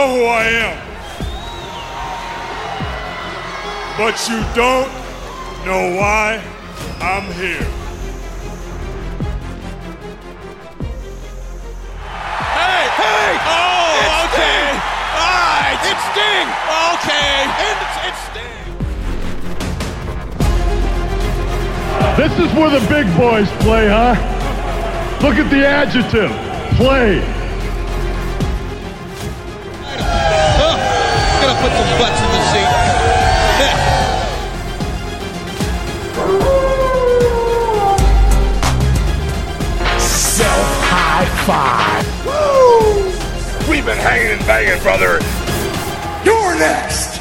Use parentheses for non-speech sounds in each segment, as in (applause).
know who I am. But you don't know why I'm here. Hey! Hey! Oh, It's okay. Sting! All right. It's Sting! Okay. And it's, it's Sting! This is where the big boys play, huh? Look at the adjective. Play. Put some butts in the seat. Self high five. We've been hanging and banging, brother. You're next.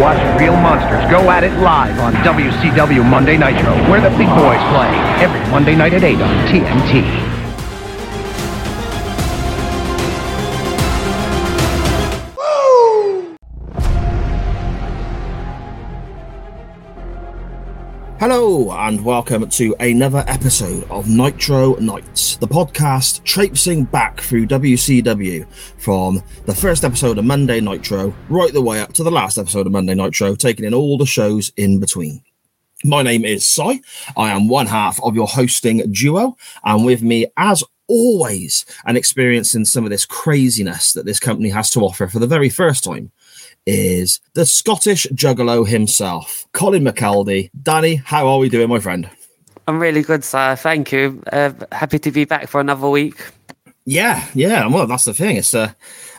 Watch Real Monsters go at it live on WCW Monday Nitro, where the big boys play every Monday night at 8 on TNT. Hello, and welcome to another episode of Nitro Nights, the podcast traipsing back through WCW from the first episode of Monday Nitro right the way up to the last episode of Monday Nitro, taking in all the shows in between. My name is Cy. I am one half of your hosting duo, and with me, as always, and experiencing some of this craziness that this company has to offer for the very first time, is the Scottish juggalo himself, Colin McKeldy. Danny, how are we doing, my friend? I'm really good, sir. Thank you. Uh, happy to be back for another week. Yeah, yeah. Well, that's the thing. It's uh,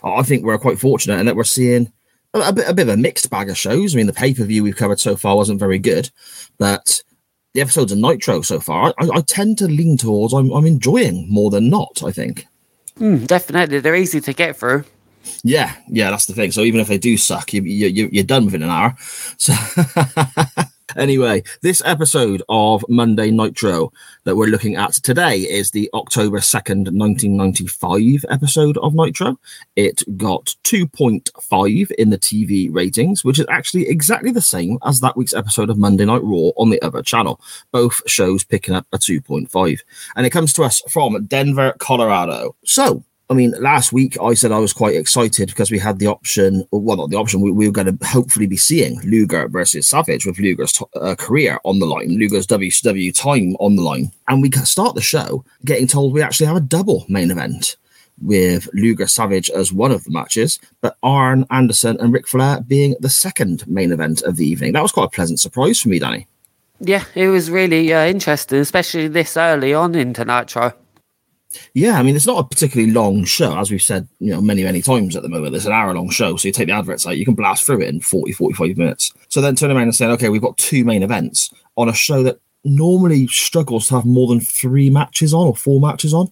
I think we're quite fortunate in that we're seeing a, a bit, a bit of a mixed bag of shows. I mean, the pay per view we've covered so far wasn't very good, but the episodes of Nitro so far, I, I tend to lean towards I'm, I'm enjoying more than not. I think. Mm, definitely, they're easy to get through. Yeah, yeah, that's the thing. So even if they do suck, you, you, you- you're done within an hour. So (laughs) anyway, this episode of Monday Nitro that we're looking at today is the October 2nd, 1995 episode of Nitro. It got 2.5 in the TV ratings, which is actually exactly the same as that week's episode of Monday Night Raw on the other channel. Both shows picking up a 2.5. And it comes to us from Denver, Colorado. So, I mean, last week I said I was quite excited because we had the option, well, not the option, we, we were going to hopefully be seeing Luger versus Savage with Luger's uh, career on the line, Luger's WCW time on the line. And we start the show getting told we actually have a double main event with Luger Savage as one of the matches, but Arn Anderson and Ric Flair being the second main event of the evening. That was quite a pleasant surprise for me, Danny. Yeah, it was really uh, interesting, especially this early on into Nitro. Yeah, I mean, it's not a particularly long show, as we've said, you know, many, many times at the moment. It's an hour long show. So you take the adverts out, you can blast through it in 40, 45 minutes. So then turn around and say, okay, we've got two main events on a show that normally struggles to have more than three matches on or four matches on.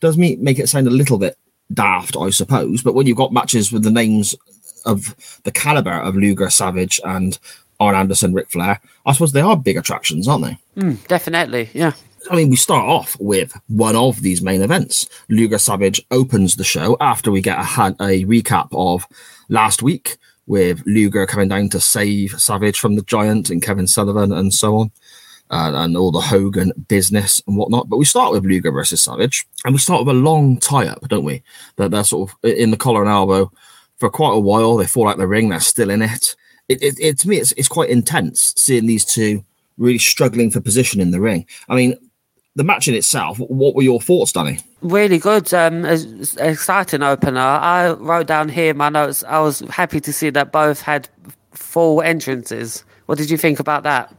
Does me make it sound a little bit daft, I suppose. But when you've got matches with the names of the caliber of Luger, Savage, and Arn Anderson, Ric Flair, I suppose they are big attractions, aren't they? Mm, definitely, yeah. I mean, we start off with one of these main events. Luger Savage opens the show after we get a, a recap of last week with Luger coming down to save Savage from the Giant and Kevin Sullivan and so on, uh, and all the Hogan business and whatnot. But we start with Luger versus Savage, and we start with a long tie up, don't we? That they're sort of in the collar and elbow for quite a while. They fall out the ring, they're still in it. It, it, it to me, it's, it's quite intense seeing these two really struggling for position in the ring. I mean, the match in itself, what were your thoughts, Danny? Really good, um, exciting opener. I wrote down here my notes. I was happy to see that both had full entrances. What did you think about that?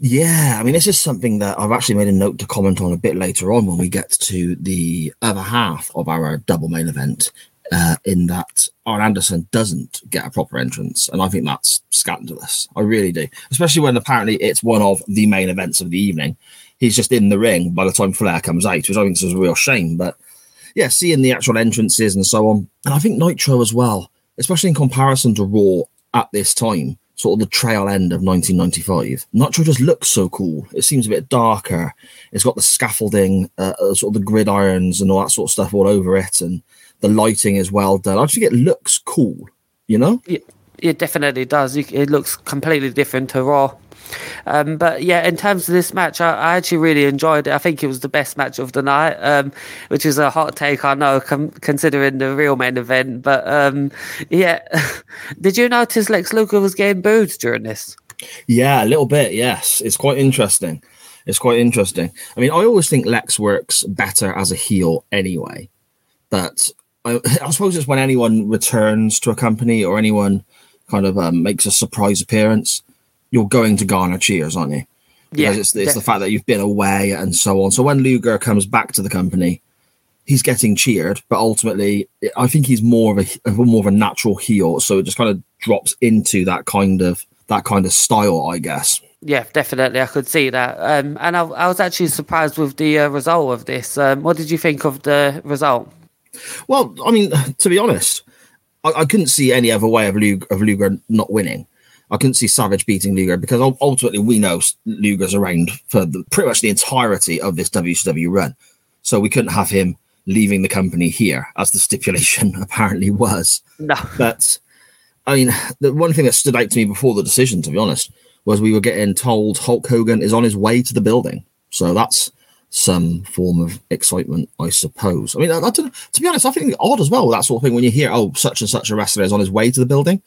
Yeah, I mean, this is something that I've actually made a note to comment on a bit later on when we get to the other half of our double main event. Uh, in that Arn Anderson doesn't get a proper entrance, and I think that's scandalous. I really do, especially when apparently it's one of the main events of the evening. He's just in the ring by the time Flair comes out, which I think is a real shame. But yeah, seeing the actual entrances and so on, and I think Nitro as well, especially in comparison to Raw at this time, sort of the trail end of 1995. Nitro just looks so cool. It seems a bit darker. It's got the scaffolding, uh, uh, sort of the gridirons and all that sort of stuff all over it, and the lighting is well done. I just think it looks cool, you know? Yeah, It definitely does. It looks completely different to Raw. Um, but yeah, in terms of this match, I, I actually really enjoyed it. I think it was the best match of the night, um, which is a hot take, I know, com- considering the real main event. But um, yeah, (laughs) did you notice Lex Luger was getting booed during this? Yeah, a little bit. Yes, it's quite interesting. It's quite interesting. I mean, I always think Lex works better as a heel anyway, but I, (laughs) I suppose it's when anyone returns to a company or anyone kind of um, makes a surprise appearance, you're going to garner cheers, aren't you? Because Yeah, it's, it's the fact that you've been away and so on. So when Luger comes back to the company, he's getting cheered, but ultimately, I think he's more of a more of a natural heel. So it just kind of drops into that kind of that kind of style, I guess. Yeah, definitely. I could see that. Um, and I, I was actually surprised with the uh, result of this. Um, what did you think of the result? Well, I mean, to be honest, I, I couldn't see any other way of Luger, of Luger not winning. I couldn't see Savage beating Luger because ultimately we know Luger's around for the, pretty much the entirety of this WCW run. So we couldn't have him leaving the company here, as the stipulation (laughs) apparently was. No. But I mean, the one thing that stood out to me before the decision, to be honest, was we were getting told Hulk Hogan is on his way to the building. So that's some form of excitement, I suppose. I mean, I, I don't, to be honest, I think it's odd as well, that sort of thing, when you hear, oh, such and such a wrestler is on his way to the building.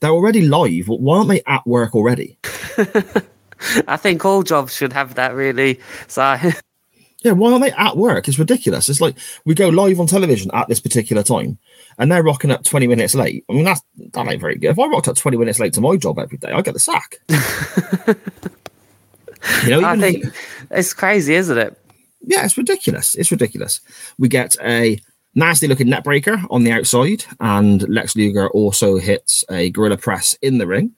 They're already live. Why aren't they at work already? (laughs) I think all jobs should have that, really. So, Yeah, why aren't they at work? It's ridiculous. It's like we go live on television at this particular time and they're rocking up 20 minutes late. I mean, that's, that ain't very good. If I rocked up 20 minutes late to my job every day, I get the sack. (laughs) you know, I if- think it's crazy, isn't it? yeah, it's ridiculous. It's ridiculous. We get a nasty looking neckbreaker on the outside, and Lex Luger also hits a gorilla press in the ring.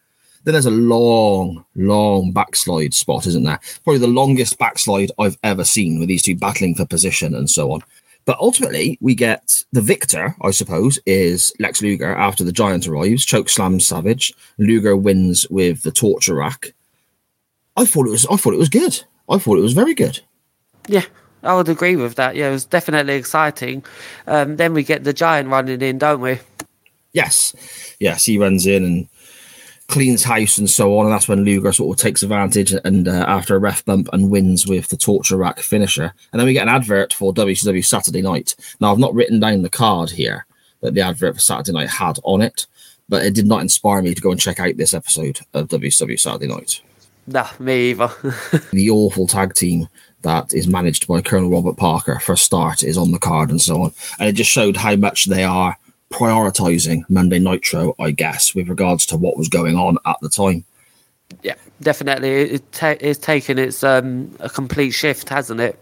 Then there's a long, long backslide spot, isn't there? Probably the longest backslide I've ever seen with these two battling for position and so on. But ultimately, we get the victor, I suppose, is Lex Luger after the giant arrives, choke slams Savage. Luger wins with the torture rack. I thought it was I thought it was good. I thought it was very good. Yeah, I would agree with that. Yeah, it was definitely exciting. Um, then we get the giant running in, don't we? Yes, yes, he runs in and cleans house and so on, and that's when Luger sort of takes advantage and uh, after a ref bump and wins with the torture rack finisher. And then we get an advert for WCW Saturday Night. Now I've not written down the card here that the advert for Saturday Night had on it, but it did not inspire me to go and check out this episode of WCW Saturday Night. No, me either. (laughs) The awful tag team that is managed by Colonel Robert Parker for a start is on the card and so on, and it just showed how much they are prioritizing Monday Nitro, I guess, with regards to what was going on at the time. yeah, definitely. It ta- it's taken its um, a complete shift, hasn't it?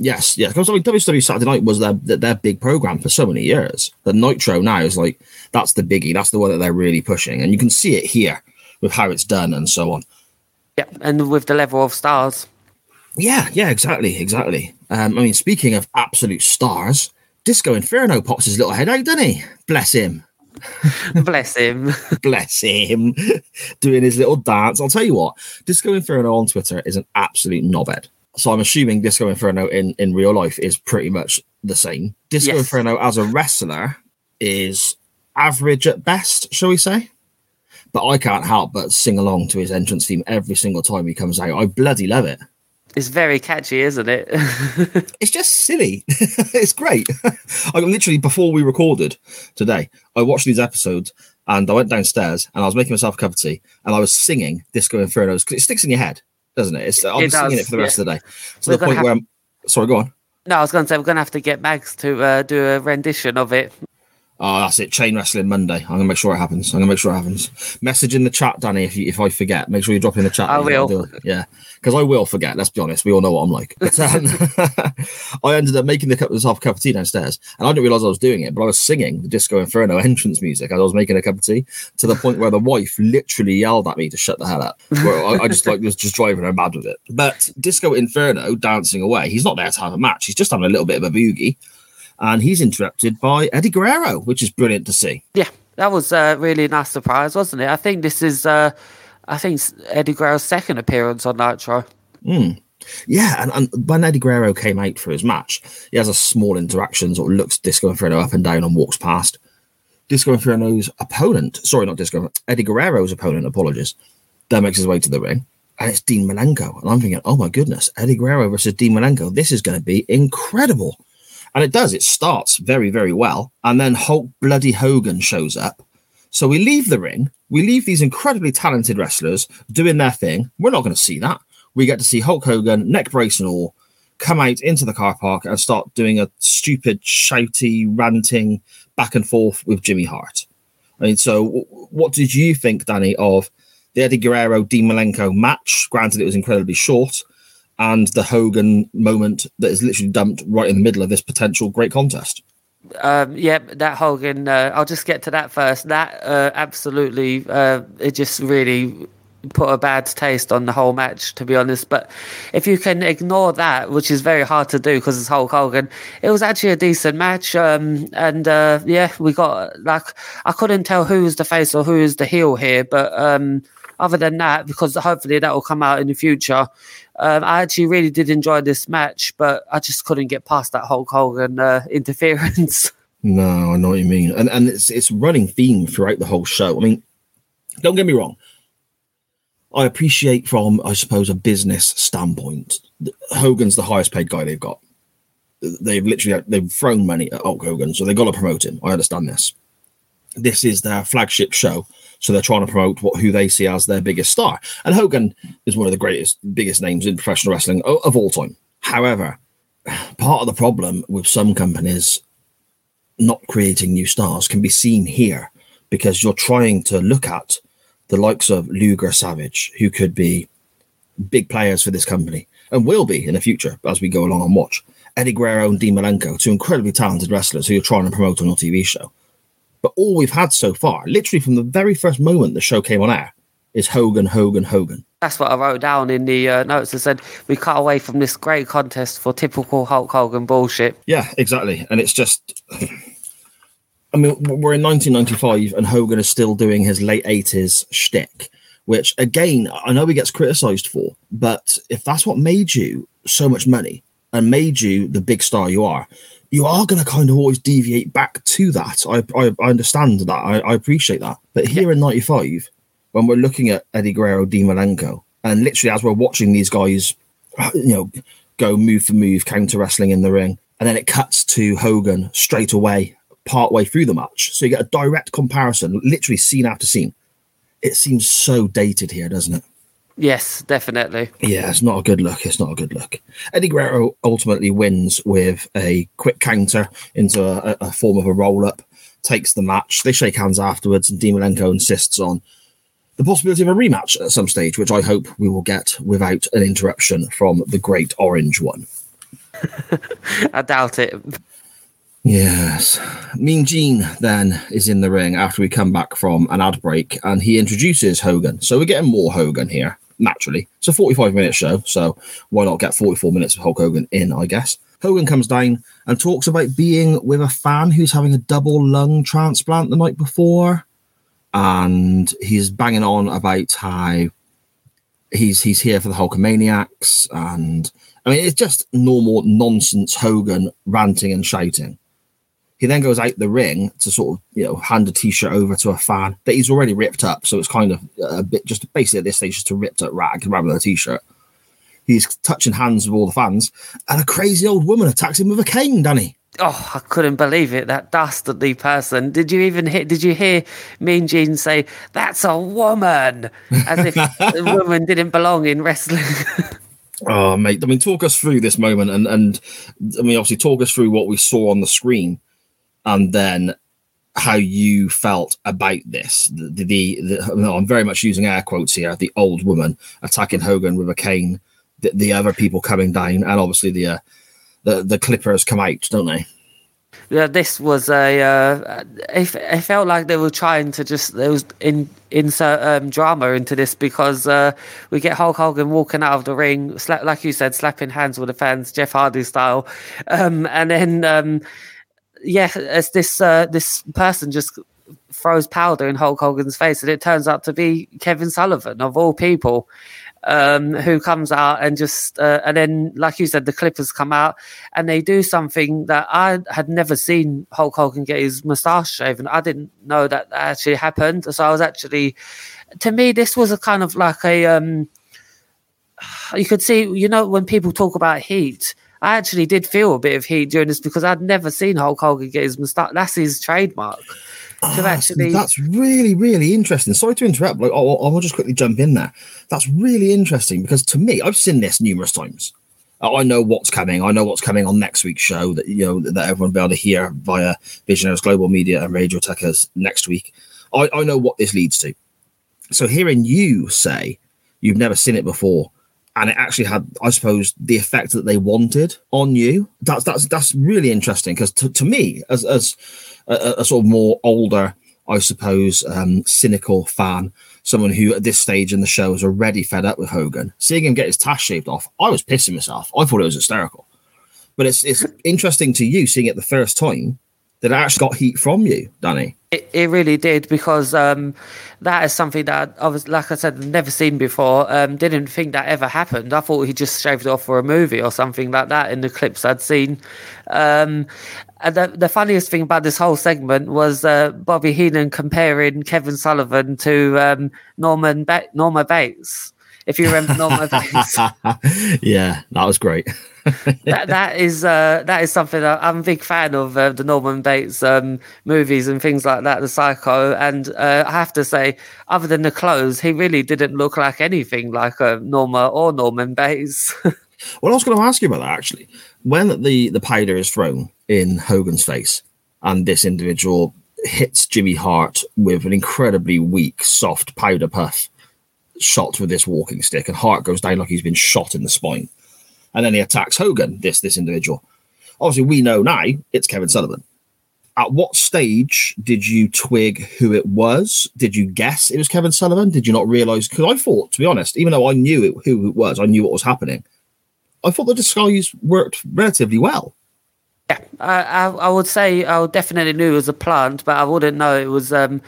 Yes, yeah, because I mean, WWE Saturday Night was their their their big program for so many years. The Nitro now is like that's the biggie, that's the one that they're really pushing, and you can see it here with how it's done and so on. Yeah, and with the level of stars. Yeah, yeah, exactly, exactly. Um, I mean, speaking of absolute stars, Disco Inferno pops his little head out, doesn't he? Bless him. (laughs) Bless him. (laughs) Bless him. (laughs) Doing his little dance. I'll tell you what, Disco Inferno on Twitter is an absolute knobhead. So I'm assuming Disco Inferno in, in real life is pretty much the same. Disco Yes. Inferno as a wrestler is average at best, shall we say? But I can't help but sing along to his entrance theme every single time he comes out. I bloody love it. It's very catchy, isn't it? (laughs) it's just silly. (laughs) it's great. (laughs) I literally before we recorded today, I watched these episodes and I went downstairs and I was making myself a cup of tea and I was singing Disco Infernos because it sticks in your head, doesn't it? It's, I'm It singing does, it for the rest yeah. of the day to We're the point have- where I'm sorry, go on. no, I was going to say we're going to have to get Mags to uh, do a rendition of it. Oh, that's it. Chain wrestling Monday. I'm gonna make sure it happens. I'm gonna make sure it happens. Message in the chat, Danny, if you if I forget. Make sure you drop in the chat. I will. do. Yeah, because I will forget. Let's be honest. We all know what I'm like. But, (laughs) um, (laughs) I ended up making the cup myself a cup of tea downstairs, and I didn't realize I was doing it. But I was singing the Disco Inferno (laughs) entrance music as I was making a cup of tea, to the point where the wife literally yelled at me to shut the hell up. Where I, I just like was just driving her mad with it. But Disco Inferno dancing away. He's not there to have a match. He's just having a little bit of a boogie and he's interrupted by Eddie Guerrero, which is brilliant to see. Yeah, that was a really nice surprise, wasn't it? I think this is, uh, I think Eddie Guerrero's second appearance on Nitro. Yeah, and, and when Eddie Guerrero came out for his match, he has a small interaction, sort of looks Disco Inferno up and down and walks past. Disco Inferno's opponent, sorry, not Disco, Eddie Guerrero's opponent, apologies, then makes his way to the ring. And it's Dean Malenko. And I'm thinking, oh my goodness, Eddie Guerrero versus Dean Malenko. This is going to be incredible. And it does. It starts very, very well. And then Hulk Bloody Hogan shows up. So we leave the ring. We leave these incredibly talented wrestlers doing their thing. We're not going to see that. We get to see Hulk Hogan, neck brace and all, come out into the car park and start doing a stupid, shouty, ranting back and forth with Jimmy Hart. I mean, so what did you think, Danny, of the Eddie Guerrero Dean Malenko match? Granted, it was incredibly short, and the Hogan moment that is literally dumped right in the middle of this potential great contest. Um, yeah, that Hogan. Uh, I'll just get to that first. That uh, absolutely, uh, it just really put a bad taste on the whole match, to be honest. But if you can ignore that, which is very hard to do because it's Hulk Hogan, it was actually a decent match. Um, and uh, yeah, we got like I couldn't tell who was the face or who was the heel here, but um, other than that, because hopefully that will come out in the future. Um, I actually really did enjoy this match, but I just couldn't get past that Hulk Hogan uh, (laughs) interference. No, I know what you mean, and and it's it's running theme throughout the whole show. I mean, don't get me wrong. I appreciate from, I suppose, a business standpoint. Hogan's the highest paid guy they've got. They've literally they've thrown money at Hulk Hogan, so they've got to promote him. I understand this. This is their flagship show, so they're trying to promote what who they see as their biggest star. And Hogan is one of the greatest, biggest names in professional wrestling of, all time. However, part of the problem with some companies not creating new stars can be seen here because you're trying to look at the likes of Luger Savage, who could be big players for this company and will be in the future as we go along and watch. Eddie Guerrero and Dean Malenko, two incredibly talented wrestlers who you're trying to promote on your TV show. But all we've had so far, literally from the very first moment the show came on air, is Hogan, Hogan, Hogan. That's what I wrote down in the uh, notes. I said we cut away from this great contest for typical Hulk Hogan bullshit. Yeah, exactly. And it's just, I mean, we're in 1995 and Hogan is still doing his late 80s shtick, which again, I know he gets criticized for, but if that's what made you so much money and made you the big star you are, you are going to kind of always deviate back to that. I, I, I understand that. I, I appreciate that. But here in 95, when we're looking at Eddie Guerrero, Dean Malenko, and literally as we're watching these guys, you know, go move for move, counter wrestling in the ring, and then it cuts to Hogan straight away, part way through the match. So you get a direct comparison, literally scene after scene. It seems so dated here, doesn't it? Yes, definitely. Yeah, it's not a good look. It's not a good look. Eddie Guerrero ultimately wins with a quick counter into a, a form of a roll up, takes the match. They shake hands afterwards, and Dean Malenko insists on the possibility of a rematch at some stage, which I hope we will get without an interruption from the Great Orange One. (laughs) I doubt it. Yes. Mean Gene then is in the ring after we come back from an ad break and he introduces Hogan. So we're getting more Hogan here naturally. It's a 45 minute show, so why not get 44 minutes of Hulk Hogan in, I guess. Hogan comes down and talks about being with a fan who's having a double lung transplant the night before. And he's banging on about how he's he's here for the Hulkamaniacs. And I mean, it's just normal nonsense Hogan ranting and shouting. He then goes out the ring to sort of, you know, hand a t-shirt over to a fan that he's already ripped up. So it's kind of a bit just basically at this stage, just a ripped up rag rather than a t-shirt. He's touching hands with all the fans, and a crazy old woman attacks him with a cane, Danny. Oh, I couldn't believe it. That dastardly person. Did you even hear? Did you hear Mean Gene say, "That's a woman," as if (laughs) the woman didn't belong in wrestling? oh, mate. I mean, talk us through this moment, and and I mean, obviously, talk us through what we saw on the screen and then how you felt about this. The, the, the I'm very much using air quotes here. The old woman attacking Hogan with a cane, the, the other people coming down, and obviously the uh, the the Clippers come out, don't they? Yeah, this was a. Uh, it, it felt like they were trying to just there was in insert um, drama into this because uh, we get Hulk Hogan walking out of the ring, like you said, slapping hands with the fans, Jeff Hardy style, (laughs) um, and then. Um, yeah, as this uh, this person just throws powder in Hulk Hogan's face, and it turns out to be Kevin Sullivan of all people, um, who comes out and just uh, and then, like you said, the Clippers come out and they do something that I had never seen Hulk Hogan get his moustache shaven. I didn't know that, that actually happened, so I was actually, to me, this was a kind of like a. Um, you could see, you know, when people talk about heat, I actually did feel a bit of heat during this because I'd never seen Hulk Hogan get his moustache. That's his trademark. Ah, to actually, That's really, really interesting. Sorry to interrupt. Like, I'll, I'll just quickly jump in there. That's really interesting because to me, I've seen this numerous times. I know what's coming. I know what's coming on next week's show that you know that everyone will be able to hear via Visionaries Global Media and Radio Techers next week. I, I know what this leads to. So hearing you say you've never seen it before, and it actually had, I suppose, the effect that they wanted on you. That's that's that's really interesting because to, to me, as as a, a sort of more older, I suppose, um, cynical fan, someone who at this stage in the show is already fed up with Hogan, seeing him get his tash shaved off, I was pissing myself. I thought it was hysterical. But it's it's interesting to you seeing it the first time that actually got heat from you, Danny. It, it really did because um, that is something that I was, like I said, never seen before. Um, didn't think that ever happened. I thought he just shaved it off for a movie or something like that in the clips I'd seen. Um, and the, the funniest thing about this whole segment was uh, Bobby Heenan comparing Kevin Sullivan to um, Norman ba- Norma Bates. If you remember Norma Bates, (laughs) yeah, that was great. (laughs) that that is uh, that is something I'm a big fan of uh, the Norman Bates um, movies and things like that, the Psycho. And uh, I have to say, other than the clothes, he really didn't look like anything like uh, Norma or Norman Bates. (laughs) Well, I was going to ask you about that actually. When the the powder is thrown in Hogan's face, and this individual hits Jimmy Hart with an incredibly weak, soft powder puff shot with this walking stick, and Hart goes down like he's been shot in the spine, and then he attacks Hogan. This this individual. Obviously, we know now it's Kevin Sullivan. At what stage did you twig who it was? Did you guess it was Kevin Sullivan? Did you not realize? Because I thought, to be honest, even though I knew it, who it was, I knew what was happening. I thought the disguise worked relatively well. Yeah, I, I, I would say I definitely knew it was a plant, but I wouldn't know it was um,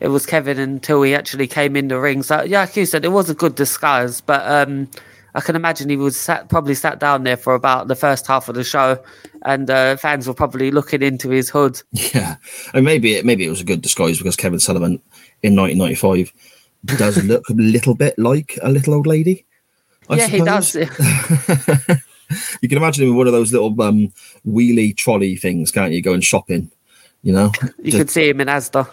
it was Kevin until he actually came in the ring. So yeah, like you said, it was a good disguise, but um, I can imagine he was sat, probably sat down there for about the first half of the show, and uh, fans were probably looking into his hood. Yeah, and maybe it maybe it was a good disguise because Kevin Sullivan in 1995 does look a little bit like a little old lady. I yeah, he does. (laughs) (laughs) you can imagine him with one of those little um, wheelie trolley things, can't you? Going shopping, you know. You Just- could see him in Asda.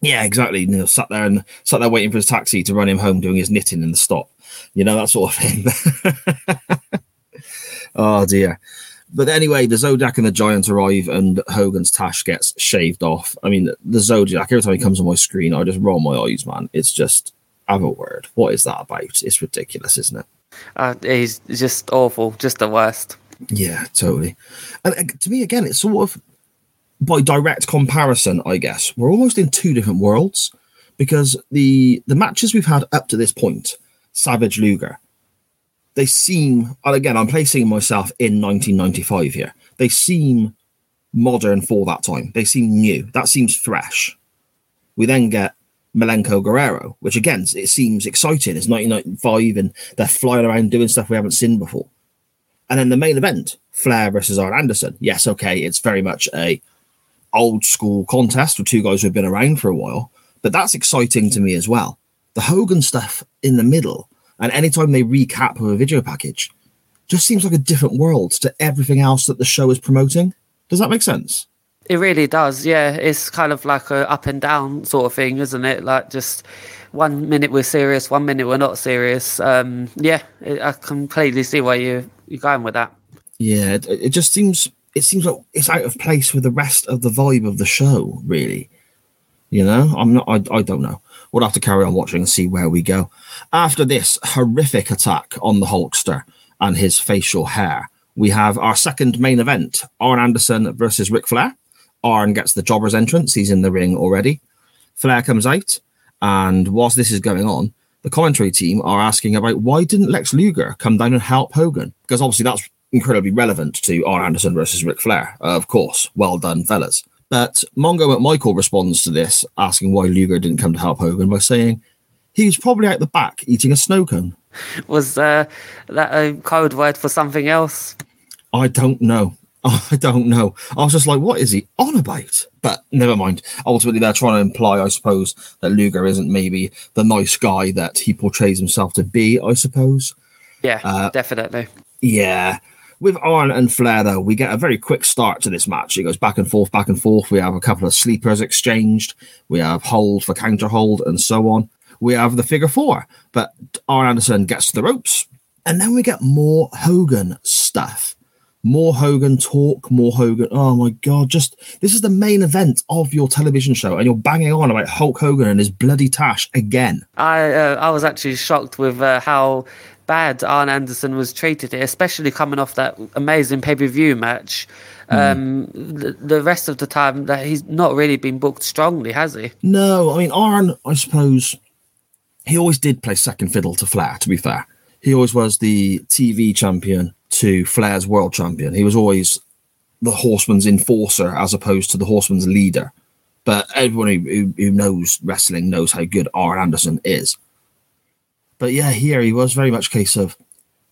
yeah, exactly. You know, sat there and sat there waiting for his taxi to run him home, doing his knitting in the stop. You know that sort of thing. (laughs) oh dear. But anyway, the Zodiac and the Giant arrive, and Hogan's tash gets shaved off. I mean, the Zodiac. Every time he comes on my screen, I just roll my eyes, man. It's just have a word. What is that about? It's ridiculous, isn't it? Uh, he's just awful, just the worst. Yeah, totally. And uh, to me, again, it's sort of by direct comparison, I guess we're almost in two different worlds because the the matches we've had up to this point, Savage Luger, they seem. And again, I'm placing myself in 1995 here. They seem modern for that time. They seem new. That seems fresh. We then get Malenko Guerrero, which again, it seems exciting. It's 1995 and they're flying around doing stuff we haven't seen before. And then the main event, Flair versus Arn Anderson. Yes, okay, it's very much a old school contest with two guys who've been around for a while, but that's exciting to me as well. The Hogan stuff in the middle, and anytime they recap with a video package, just seems like a different world to everything else that the show is promoting. Does that make sense? It really does, yeah. It's kind of like a up and down sort of thing, isn't it? Like just one minute we're serious, one minute we're not serious. Um, yeah, it, I completely see where you you're going with that. Yeah, it, it just seems it seems like it's out of place with the rest of the vibe of the show. Really, you know, I'm not. I, I don't know. We'll have to carry on watching and see where we go. After this horrific attack on the Hulkster and his facial hair, we have our second main event: Arn Anderson versus Ric Flair. Arn gets the jobber's entrance. He's in the ring already. Flair comes out, and whilst this is going on, the commentary team are asking about why didn't Lex Luger come down and help Hogan? Because obviously that's incredibly relevant to Arn Anderson versus Ric Flair. Uh, of course, well done, fellas. But Mongo McMichael responds to this, asking why Luger didn't come to help Hogan by saying he was probably out the back eating a snow cone. Was uh, that a code word for something else? I don't know. (laughs) I don't know. I was just like, what is he on about? But never mind. Ultimately, they're trying to imply, I suppose, that Luger isn't maybe the nice guy that he portrays himself to be, I suppose. Yeah, Uh, definitely. Yeah. With Arn and Flair, though, we get a very quick start to this match. It goes back and forth, back and forth. We have a couple of sleepers exchanged. We have hold for counter hold and so on. We have the figure four, but Arn Anderson gets to the ropes. And then we get more Hogan stuff. More Hogan talk, more Hogan. Oh my God, just this is the main event of your television show, and you're banging on about Hulk Hogan and his bloody tash again. I uh, I was actually shocked with uh, how bad Arn Anderson was treated especially coming off that amazing pay per view match. Um, the, the rest of the time that he's not really been booked strongly, has he? No, I mean Arn, I suppose he always did play second fiddle to Flair, to be fair. He always was the TV champion to Flair's world champion. He was always the horseman's enforcer as opposed to the horseman's leader. But everyone who, who, knows wrestling knows how good Arn Anderson is. But yeah, here he was very much a case of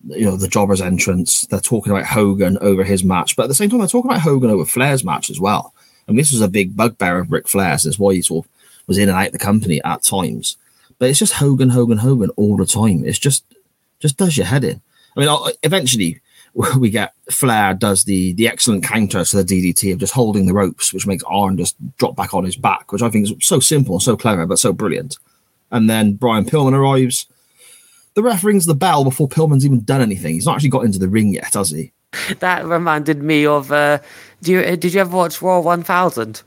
you know the jobber's entrance. They're talking about Hogan over his match, but at the same time they're talking about Hogan over Flair's match as well. And this was a big bugbear of Ric Flair's. That's why he sort of was in and out the company at times. But it's just Hogan, Hogan, Hogan all the time. It's just just does your head in. I mean, eventually (laughs) we get Flair does the the excellent counter to the DDT of just holding the ropes, which makes Arn just drop back on his back, which I think is so simple and so clever, but so brilliant. And then Brian Pillman arrives. The ref rings the bell before Pillman's even done anything. He's not actually got into the ring yet, has he? That reminded me of. Uh, do you did you ever watch Raw One Thousand?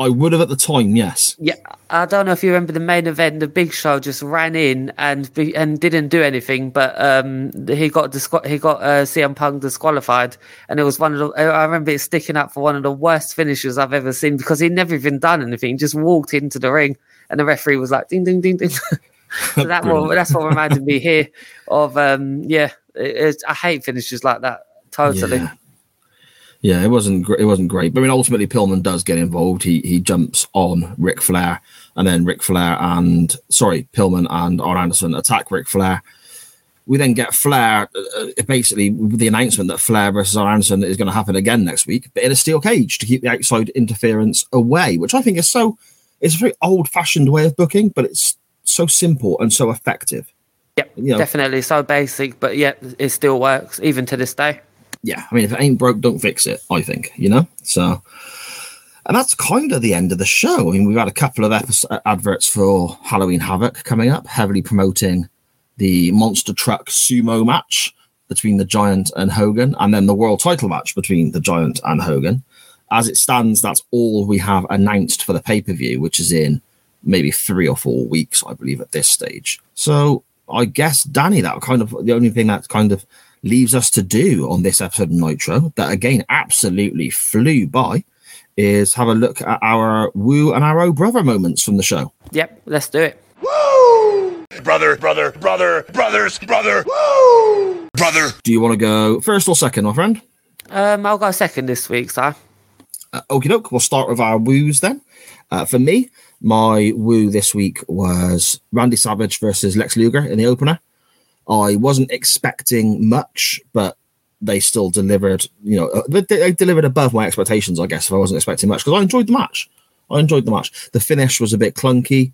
I would have at the time, yes. Yeah, I don't know if you remember the main event. The Big Show just ran in and be, and didn't do anything, but um, he got disqual- he got uh, CM Punk disqualified, and it was one of the. I remember it sticking up for one of the worst finishes I've ever seen because he never even done anything. Just walked into the ring, and the referee was like, "Ding, ding, ding, ding." (laughs) so that what, that's what reminded me here of. Um, yeah, it, it's, I hate finishes like that. Totally. Yeah. Yeah, it wasn't gr- it wasn't great, but I mean, ultimately Pillman does get involved. He he jumps on Ric Flair, and then Ric Flair and sorry Pillman and Arn Anderson attack Ric Flair. We then get Flair uh, uh, basically with the announcement that Flair versus Arn Anderson is going to happen again next week, but in a steel cage to keep the outside interference away, which I think is so it's a very old fashioned way of booking, but it's so simple and so effective. Yep, You know- definitely so basic, but yeah, it still works even to this day. Yeah, I mean, if it ain't broke, don't fix it. I think you know. So, and that's kind of the end of the show. I mean, we've had a couple of episode, uh, adverts for Halloween Havoc coming up, heavily promoting the Monster Truck Sumo match between the Giant and Hogan, and then the World Title match between the Giant and Hogan. As it stands, that's all we have announced for the pay per view, which is in maybe three or four weeks, I believe, at this stage. So I guess, Danny, that kind of the only thing that kind of leaves us to do on this episode of Nitro, that again absolutely flew by, is have a look at our Woo and our Oh Brother moments from the show. Yep, let's do it. Woo! Brother, brother, brother, brothers, brother. Woo! Brother. Do you want to go first or second, my friend? Um, I'll go second this week, so Uh, okie doke. We'll start with our woos then. Uh, for me, my woo this week was Randy Savage versus Lex Luger in the opener. I wasn't expecting much, but they still delivered. You know, uh, they, they delivered above my expectations. I guess if I wasn't expecting much, because I enjoyed the match. I enjoyed the match. The finish was a bit clunky,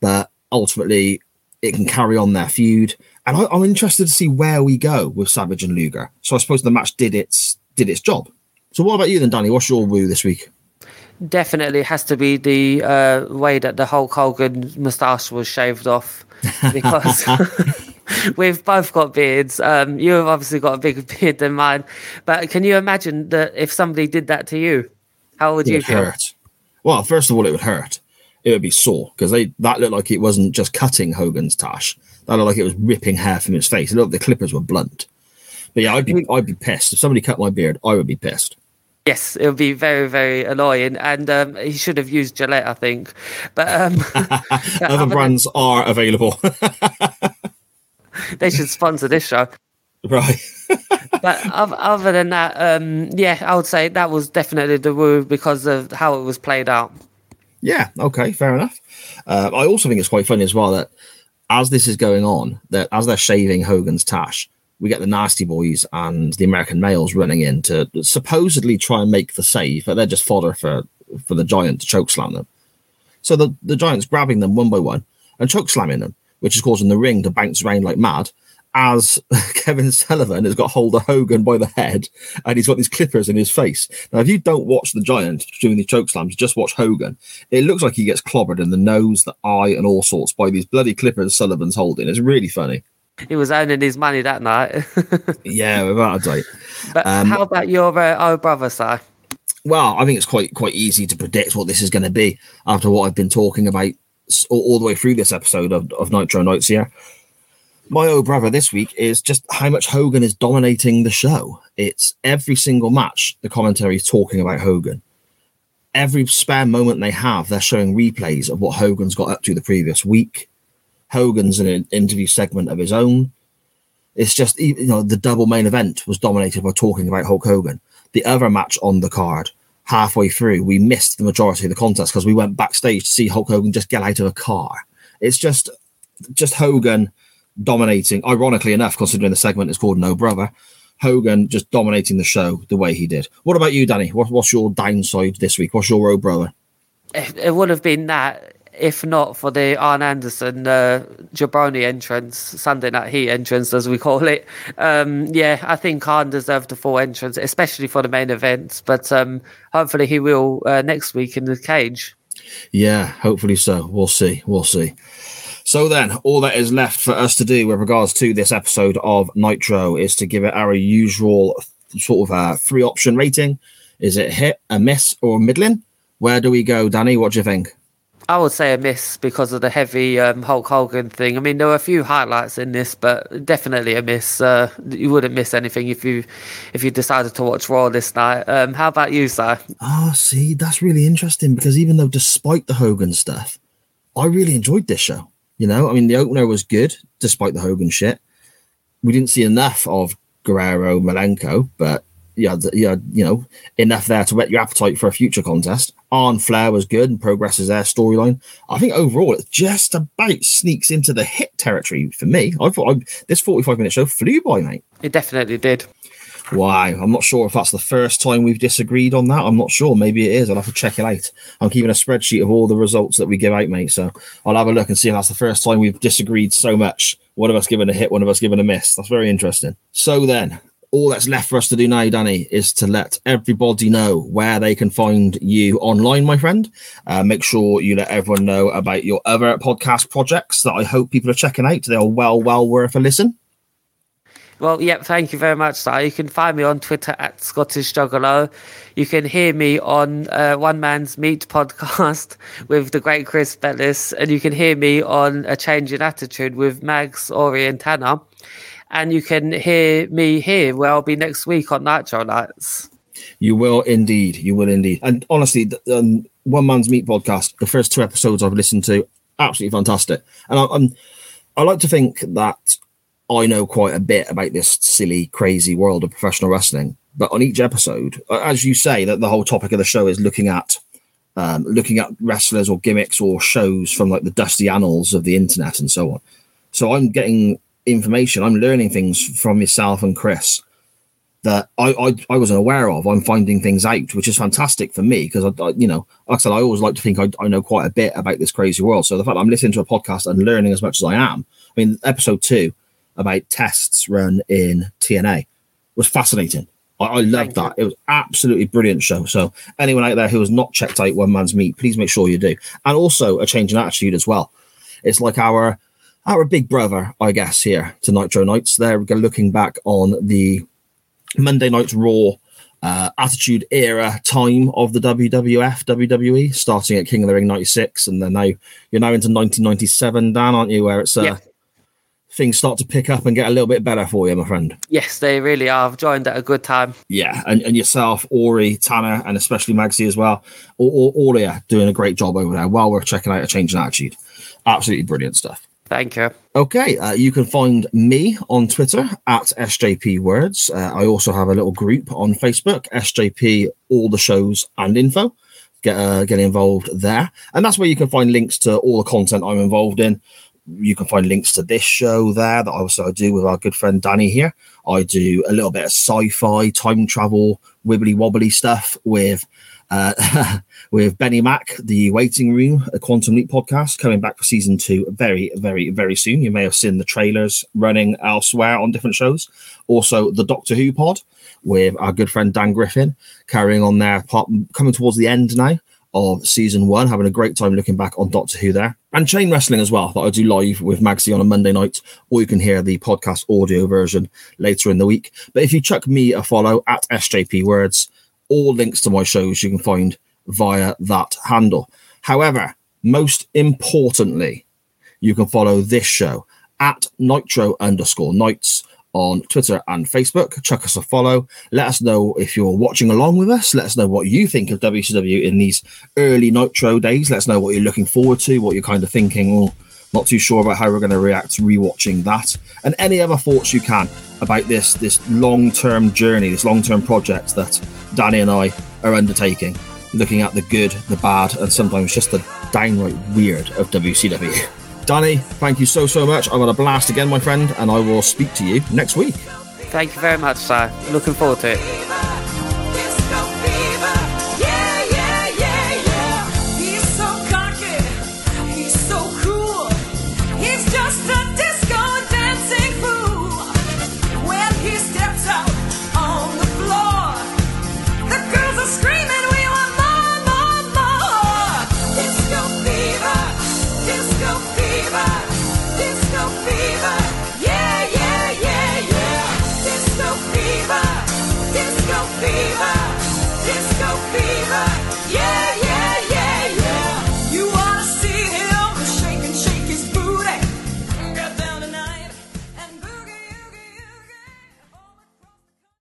but ultimately it can carry on their feud. And I, I'm interested to see where we go with Savage and Luger. So I suppose the match did its did its job. So what about you then, Danny? What's your woo this week? definitely has to be the uh, way that the Hulk Hogan moustache was shaved off (laughs) because (laughs) we've both got beards. Um, you've obviously got a bigger (laughs) beard than mine, but can you imagine that if somebody did that to you, how would it you would feel? hurt. Well, first of all, it would hurt. It would be sore because they that looked like it wasn't just cutting Hogan's tash. That looked like it was ripping hair from his face. It looked like the clippers were blunt. But yeah, I'd be I'd be pissed if somebody cut my beard. I would be pissed. Yes, it would be very, very annoying, and um, he should have used Gillette, I think. But um, (laughs) Other than- brands are available, (laughs) they should sponsor this show. right? (laughs) but other than that, um, yeah, I would say that was definitely the woo because of how it was played out. Yeah, okay, fair enough. Uh, I also think it's quite funny as well that as this is going on, that as they're shaving Hogan's tash, we get the Nasty Boys and the American males running in to supposedly try and make the save, but they're just fodder for for the Giant to choke slam them. So the the Giant's grabbing them one by one and choke slamming them, which is causing the ring to bounce around like mad. As (laughs) Kevin Sullivan has got hold of Hogan by the head and he's got these clippers in his face. Now, if you don't watch the Giant doing these choke slams, just watch Hogan. It looks like he gets clobbered in the nose, the eye, and all sorts by these bloody clippers Sullivan's holding. It's really funny. He was earning his money that night. (laughs) yeah, without a doubt. But um, how about your uh, old brother, sir? Well, I think it's quite quite easy to predict what this is going to be after what I've been talking about all, the way through this episode of, of Nitro Nights here. My old brother this week is just how much Hogan is dominating the show. It's every single match, the commentary is talking about Hogan. Every spare moment they have, they're showing replays of what Hogan's got up to the previous week. Hogan's in an interview segment of his own. It's just, you know, the double main event was dominated by talking about Hulk Hogan. The other match on the card, halfway through, we missed the majority of the contest because we went backstage to see Hulk Hogan just get out of a car. It's just, just Hogan dominating. Ironically enough, considering the segment is called No Brother, Hogan just dominating the show the way he did. What about you, Danny? What, what's your downside this week? What's your road brother? It, it would have been that if not for the Arn Anderson uh, Jabroni entrance, Sunday Night Heat entrance, as we call it. Um, yeah, I think Arn deserved a full entrance, especially for the main event. But um, hopefully he will uh, next week in the cage. Yeah, hopefully so. We'll see. We'll see. So then, all that is left for us to do with regards to this episode of Nitro is to give it our usual sort of uh, three option rating. Is it hit, a miss, or middling? Where do we go, Danny? What do you think? I would say a miss because of the heavy um, Hulk Hogan thing. I mean, there were a few highlights in this, but definitely a miss. Uh, you wouldn't miss anything if you if you decided to watch Raw this night. Um, how about you, sir? Oh, see, that's really interesting because even though, despite the Hogan stuff, I really enjoyed this show. You know, I mean, the opener was good despite the Hogan shit. We didn't see enough of Guerrero Malenko, but yeah, yeah, you know, enough there to whet your appetite for a future contest. Arn Flair was good and progresses their storyline. I think overall it just about sneaks into the hit territory for me. I thought I, this 45 minute show flew by, mate. It definitely did. Why? I'm not sure if that's the first time we've disagreed on that. I'm not sure. Maybe it is. I'll have to check it out. I'm keeping a spreadsheet of all the results that we give out, mate. So I'll have a look and see if that's the first time we've disagreed so much. One of us giving a hit, one of us giving a miss. That's very interesting. So then, all that's left for us to do now, Danny, is to let everybody know where they can find you online, my friend. Uh, make sure you let everyone know about your other podcast projects that I hope people are checking out. They are well, well worth a listen. Well, yep, thank you very much. You can find me on Twitter at Scottish Juggalo. You can hear me on uh, One Man's Meat podcast (laughs) with the great Chris Bellis, and you can hear me on A Change in Attitude with Mags, Ori, and Tanner. And you can hear me here where I'll be next week on Nitro Nights. You will indeed. You will indeed. And honestly, um, One Man's Meat podcast, the first two episodes I've listened to, absolutely fantastic. And I, I'm, I like to think that I know quite a bit about this silly, crazy world of professional wrestling. But on each episode, as you say, that the whole topic of the show is looking at um, looking at wrestlers or gimmicks or shows from like the dusty annals of the internet and so on. So I'm getting information, I'm learning things from yourself and Chris that I, I, I wasn't aware of. I'm finding things out, which is fantastic for me because I, I, you know, like I said, I always like to think I, I know quite a bit about this crazy world. So the fact I'm listening to a podcast and learning as much as I am, I mean, episode two about tests run in TNA was fascinating. I, I loved that. It was absolutely brilliant show. So anyone out there who has not checked out One Man's Meat, please make sure you do. And also a change in attitude as well. It's like our our big brother, I guess, here to Nitro Nights. They're looking back on the Monday Night Raw uh, Attitude Era time of the WWF, WWE, starting at King of the Ring '96, and then now you're now into 1997, Dan, aren't you? Where it's uh, yeah things start to pick up and get a little bit better for you, my friend. Yes, they really are. I've joined at a good time. Yeah, and, and yourself, Ori, Tanner, and especially Magsy as well. All, all, all of you doing a great job over there. While we're checking out a change in attitude, absolutely brilliant stuff. Thank you. Okay, uh, you can find me on Twitter at SJP Words. Uh, I also have a little group on Facebook, SJP All the Shows and Info. Get uh, get involved there, and that's where you can find links to all the content I'm involved in. You can find links to this show there that I also do with our good friend Danny here. I do a little bit of sci-fi, time travel, wibbly wobbly stuff with uh, (laughs) with Benny Mack, the Waiting Room, a Quantum Leap podcast, coming back for season two very, very, very soon. You may have seen the trailers running elsewhere on different shows. Also, the Doctor Who pod with our good friend Dan Griffin, carrying on there, part, coming towards the end now of season one, having a great time looking back on Doctor Who there. And Chain Wrestling as well, that I do live with Magsy on a Monday night, or you can hear the podcast audio version later in the week. But if you chuck me a follow at SJP Words, all links to my shows you can find via that handle. However, most importantly, you can follow this show at Nitro underscore Nights on Twitter and Facebook. Chuck us a follow. Let us know if you're watching along with us. Let us know what you think of WCW in these early Nitro days. Let us know what you're looking forward to, what you're kind of thinking, or not too sure about how we're going to react to rewatching that, and any other thoughts you can about this this long term journey, this long term project that Danny and I are undertaking, looking at the good, the bad, and sometimes just the downright weird of WCW. Danny, thank you so so much. I'm to blast again, my friend, and I will speak to you next week. Thank you very much, sir. Looking forward to it.